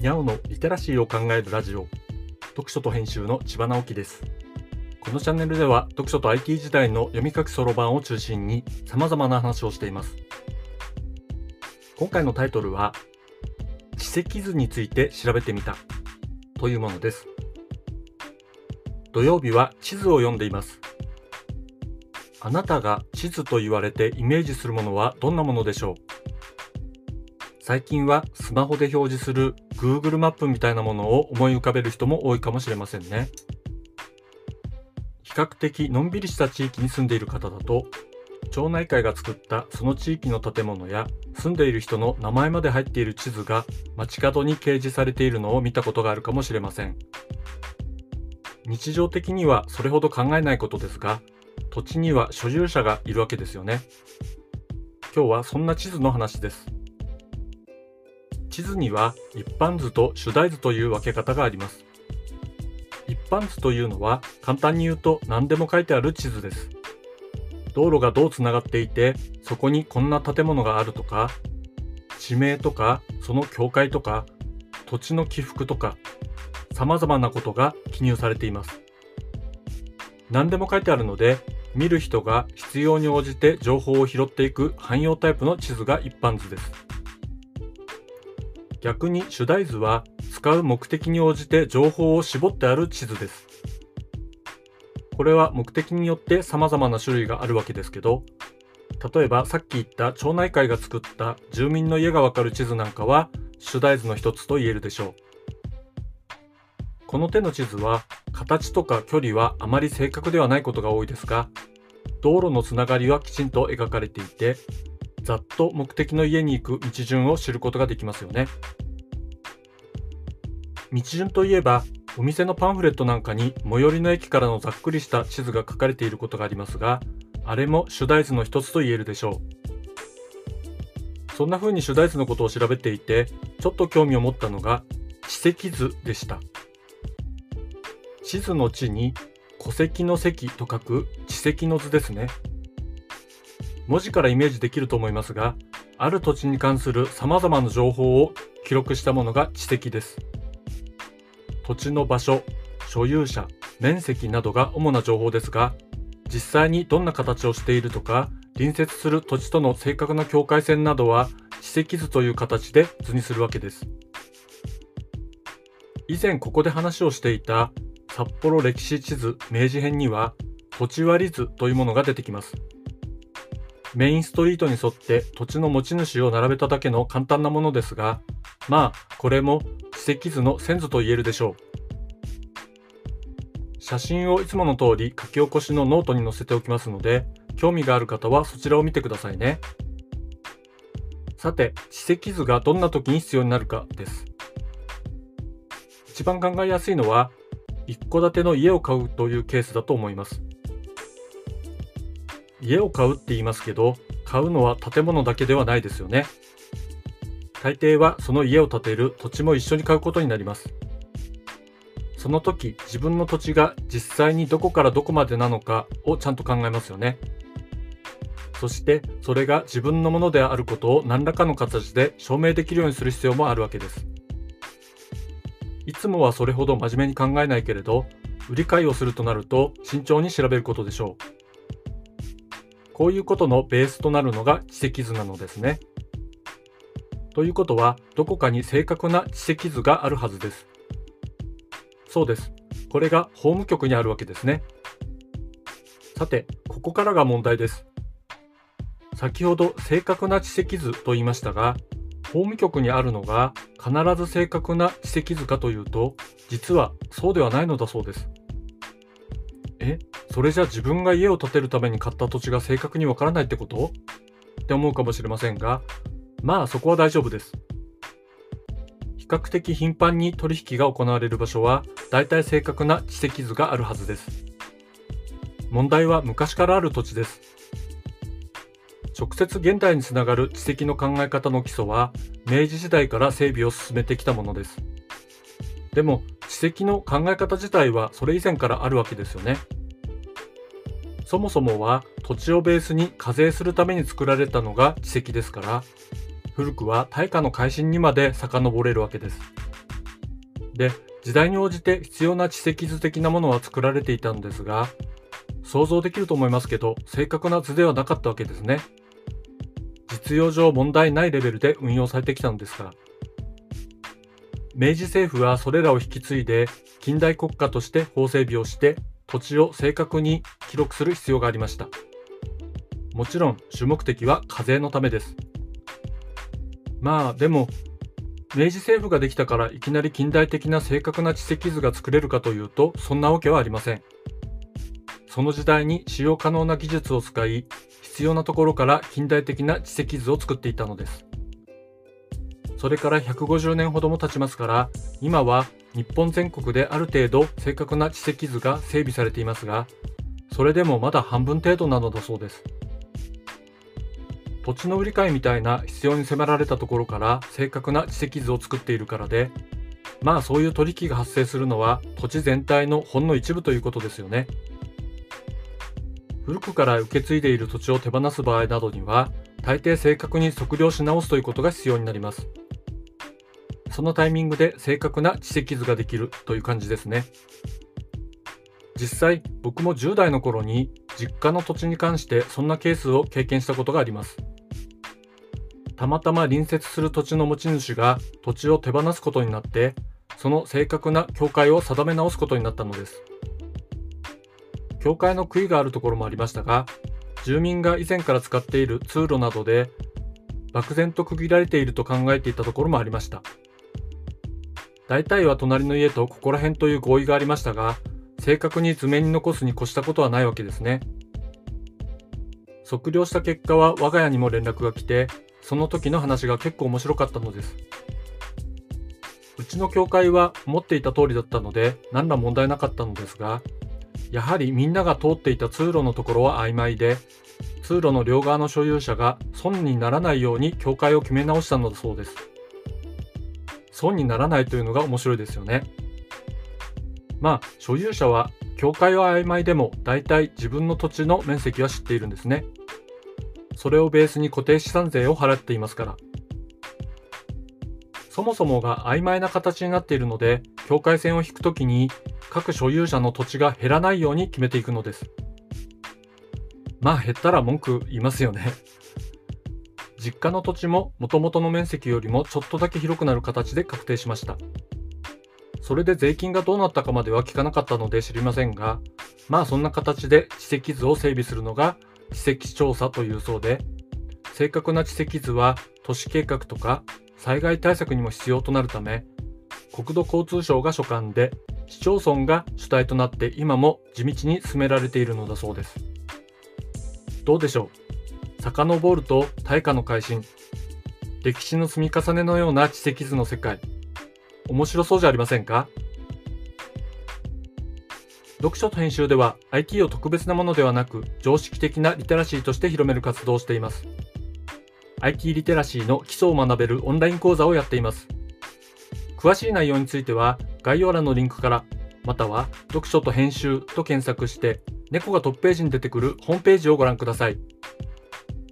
にゃおのリテラシーを考えるラジオ読書と編集の千葉直樹です。このチャンネルでは読書と IT 時代の読み書きそろばんを中心に様々な話をしています。今回のタイトルは地石図について調べてみた。というものです。土曜日は地図を読んでいます。あなたが地図と言われてイメージするものはどんなものでしょう？最近はスマホで表示する Google マップみたいなものを思い浮かべる人も多いかもしれませんね。比較的のんびりした地域に住んでいる方だと、町内会が作ったその地域の建物や住んでいる人の名前まで入っている地図が街角に掲示されているのを見たことがあるかもしれません。日常的にはそれほど考えないことですが、土地には所有者がいるわけですよね。今日はそんな地図の話です。地図には一般図と主題図という分け方があります。一般図というのは簡単に言うと何でも書いてある地図です。道路がどうつながっていて、そこにこんな建物があるとか、地名とか、その境界とか、土地の起伏とか、様々なことが記入されています。何でも書いてあるので、見る人が必要に応じて情報を拾っていく汎用タイプの地図が一般図です。逆に主題図は使う目的に応じて情報を絞ってある地図です。これは目的によって様々な種類があるわけですけど、例えばさっき言った町内会が作った住民の家がわかる地図なんかは主題図の一つと言えるでしょう。この手の地図は形とか距離はあまり正確ではないことが多いですが、道路のつながりはきちんと描かれていて、ざっと目的の家に行く道順を知ることができますよね。道順といえば、お店のパンフレットなんかに最寄りの駅からのざっくりした地図が書かれていることがありますが、あれも主題図の一つと言えるでしょう。そんな風に主題図のことを調べていて、ちょっと興味を持ったのが、地石図でした。地図の地に戸籍の席と書く地石の図ですね。文字からイメージできると思いますが、ある土地に関する様々な情報を記録したものが地籍です。土地の場所、所有者、面積などが主な情報ですが、実際にどんな形をしているとか、隣接する土地との正確な境界線などは地籍図という形で図にするわけです。以前ここで話をしていた札幌歴史地図明治編には土地割り図というものが出てきます。メインストリートに沿って土地の持ち主を並べただけの簡単なものですが、まあ、これも地石図の先祖と言えるでしょう。写真をいつもの通り書き起こしのノートに載せておきますので、興味がある方はそちらを見てくださいね。さて、地石図がどんな時に必要になるかです。一番考えやすいのは、一戸建ての家を買うというケースだと思います。家を買うって言いますけど、買うのは建物だけではないですよね。大抵はその家を建てる土地も一緒に買うことになります。その時、自分の土地が実際にどこからどこまでなのかをちゃんと考えますよね。そして、それが自分のものであることを何らかの形で証明できるようにする必要もあるわけです。いつもはそれほど真面目に考えないけれど、売り買いをするとなると慎重に調べることでしょう。こういうことのベースとなるのが地石図なのですね。ということは、どこかに正確な地石図があるはずです。そうです。これが法務局にあるわけですね。さて、ここからが問題です。先ほど正確な地石図と言いましたが、法務局にあるのが必ず正確な地石図かというと、実はそうではないのだそうです。それじゃ自分が家を建てるために買った土地が正確にわからないってこと？って思うかもしれませんが、まあそこは大丈夫です。比較的頻繁に取引が行われる場所は、大体正確な地石図があるはずです。問題は昔からある土地です。直接現代につながる地石の考え方の基礎は、明治時代から整備を進めてきたものです。でも、地石の考え方自体はそれ以前からあるわけですよね。そもそもは土地をベースに課税するために作られたのが地石ですから、古くは大化の改新にまで遡れるわけです。で、時代に応じて必要な地石図的なものは作られていたんですが、想像できると思いますけど、正確な図ではなかったわけですね。実用上問題ないレベルで運用されてきたのですから。明治政府はそれらを引き継いで近代国家として法整備をして土地を正確に記録する必要がありました。もちろん主目的は課税のためです。まあでも明治政府ができたからいきなり近代的な正確な地石図が作れるかというとそんなわけはありません。その時代に使用可能な技術を使い必要なところから近代的な地石図を作っていたのです。それから150年ほども経ちますから今は日本全国である程度正確な地石図が整備されていますがそれでもまだ半分程度なのだそうです。土地の売り買いみたいな必要に迫られたところから正確な地石図を作っているからで、まあそういう取引が発生するのは土地全体のほんの一部ということですよね。古くから受け継いでいる土地を手放す場合などには、大抵正確に測量し直すということが必要になります。そのタイミングで正確な地石図ができるという感じですね。実際、僕も10代の頃に実家の土地に関してそんなケースを経験したことがあります。たまたま隣接する土地の持ち主が土地を手放すことになってその正確な境界を定め直すことになったのです境界の杭があるところもありましたが住民が以前から使っている通路などで漠然と区切られていると考えていたところもありました大体は隣の家とここら辺という合意がありましたが正確に図面に残すに越したことはないわけですね測量した結果は我が家にも連絡が来てその時の話が結構面白かったのです。うちの教会は思っていた通りだったので何ら問題なかったのですが、やはりみんなが通っていた通路のところは曖昧で、通路の両側の所有者が損にならないように境界を決め直したのだそうです。損にならないというのが面白いですよね。まあ、所有者は境界は曖昧でも大体自分の土地の面積は知っているんですね。それをベースに固定資産税を払っていますから。そもそもが曖昧な形になっているので、境界線を引くときに各所有者の土地が減らないように決めていくのです。まあ減ったら文句言いますよね。実家の土地も元々の面積よりもちょっとだけ広くなる形で確定しました。それで税金がどうなったかまでは聞かなかったので知りませんが、まあそんな形で地石図を整備するのが地石調査というそうで、正確な地石図は都市計画とか災害対策にも必要となるため、国土交通省が所管で、市町村が主体となって今も地道に進められているのだそうです。どうでしょう？遡ると大化の改新、歴史の積み重ねのような地石図の世界、面白そうじゃありませんか？読書と編集では IT を特別なものではなく常識的なリテラシーとして広める活動をしています。IT リテラシーの基礎を学べるオンライン講座をやっています。詳しい内容については概要欄のリンクからまたは読書と編集と検索して猫がトップページに出てくるホームページをご覧ください。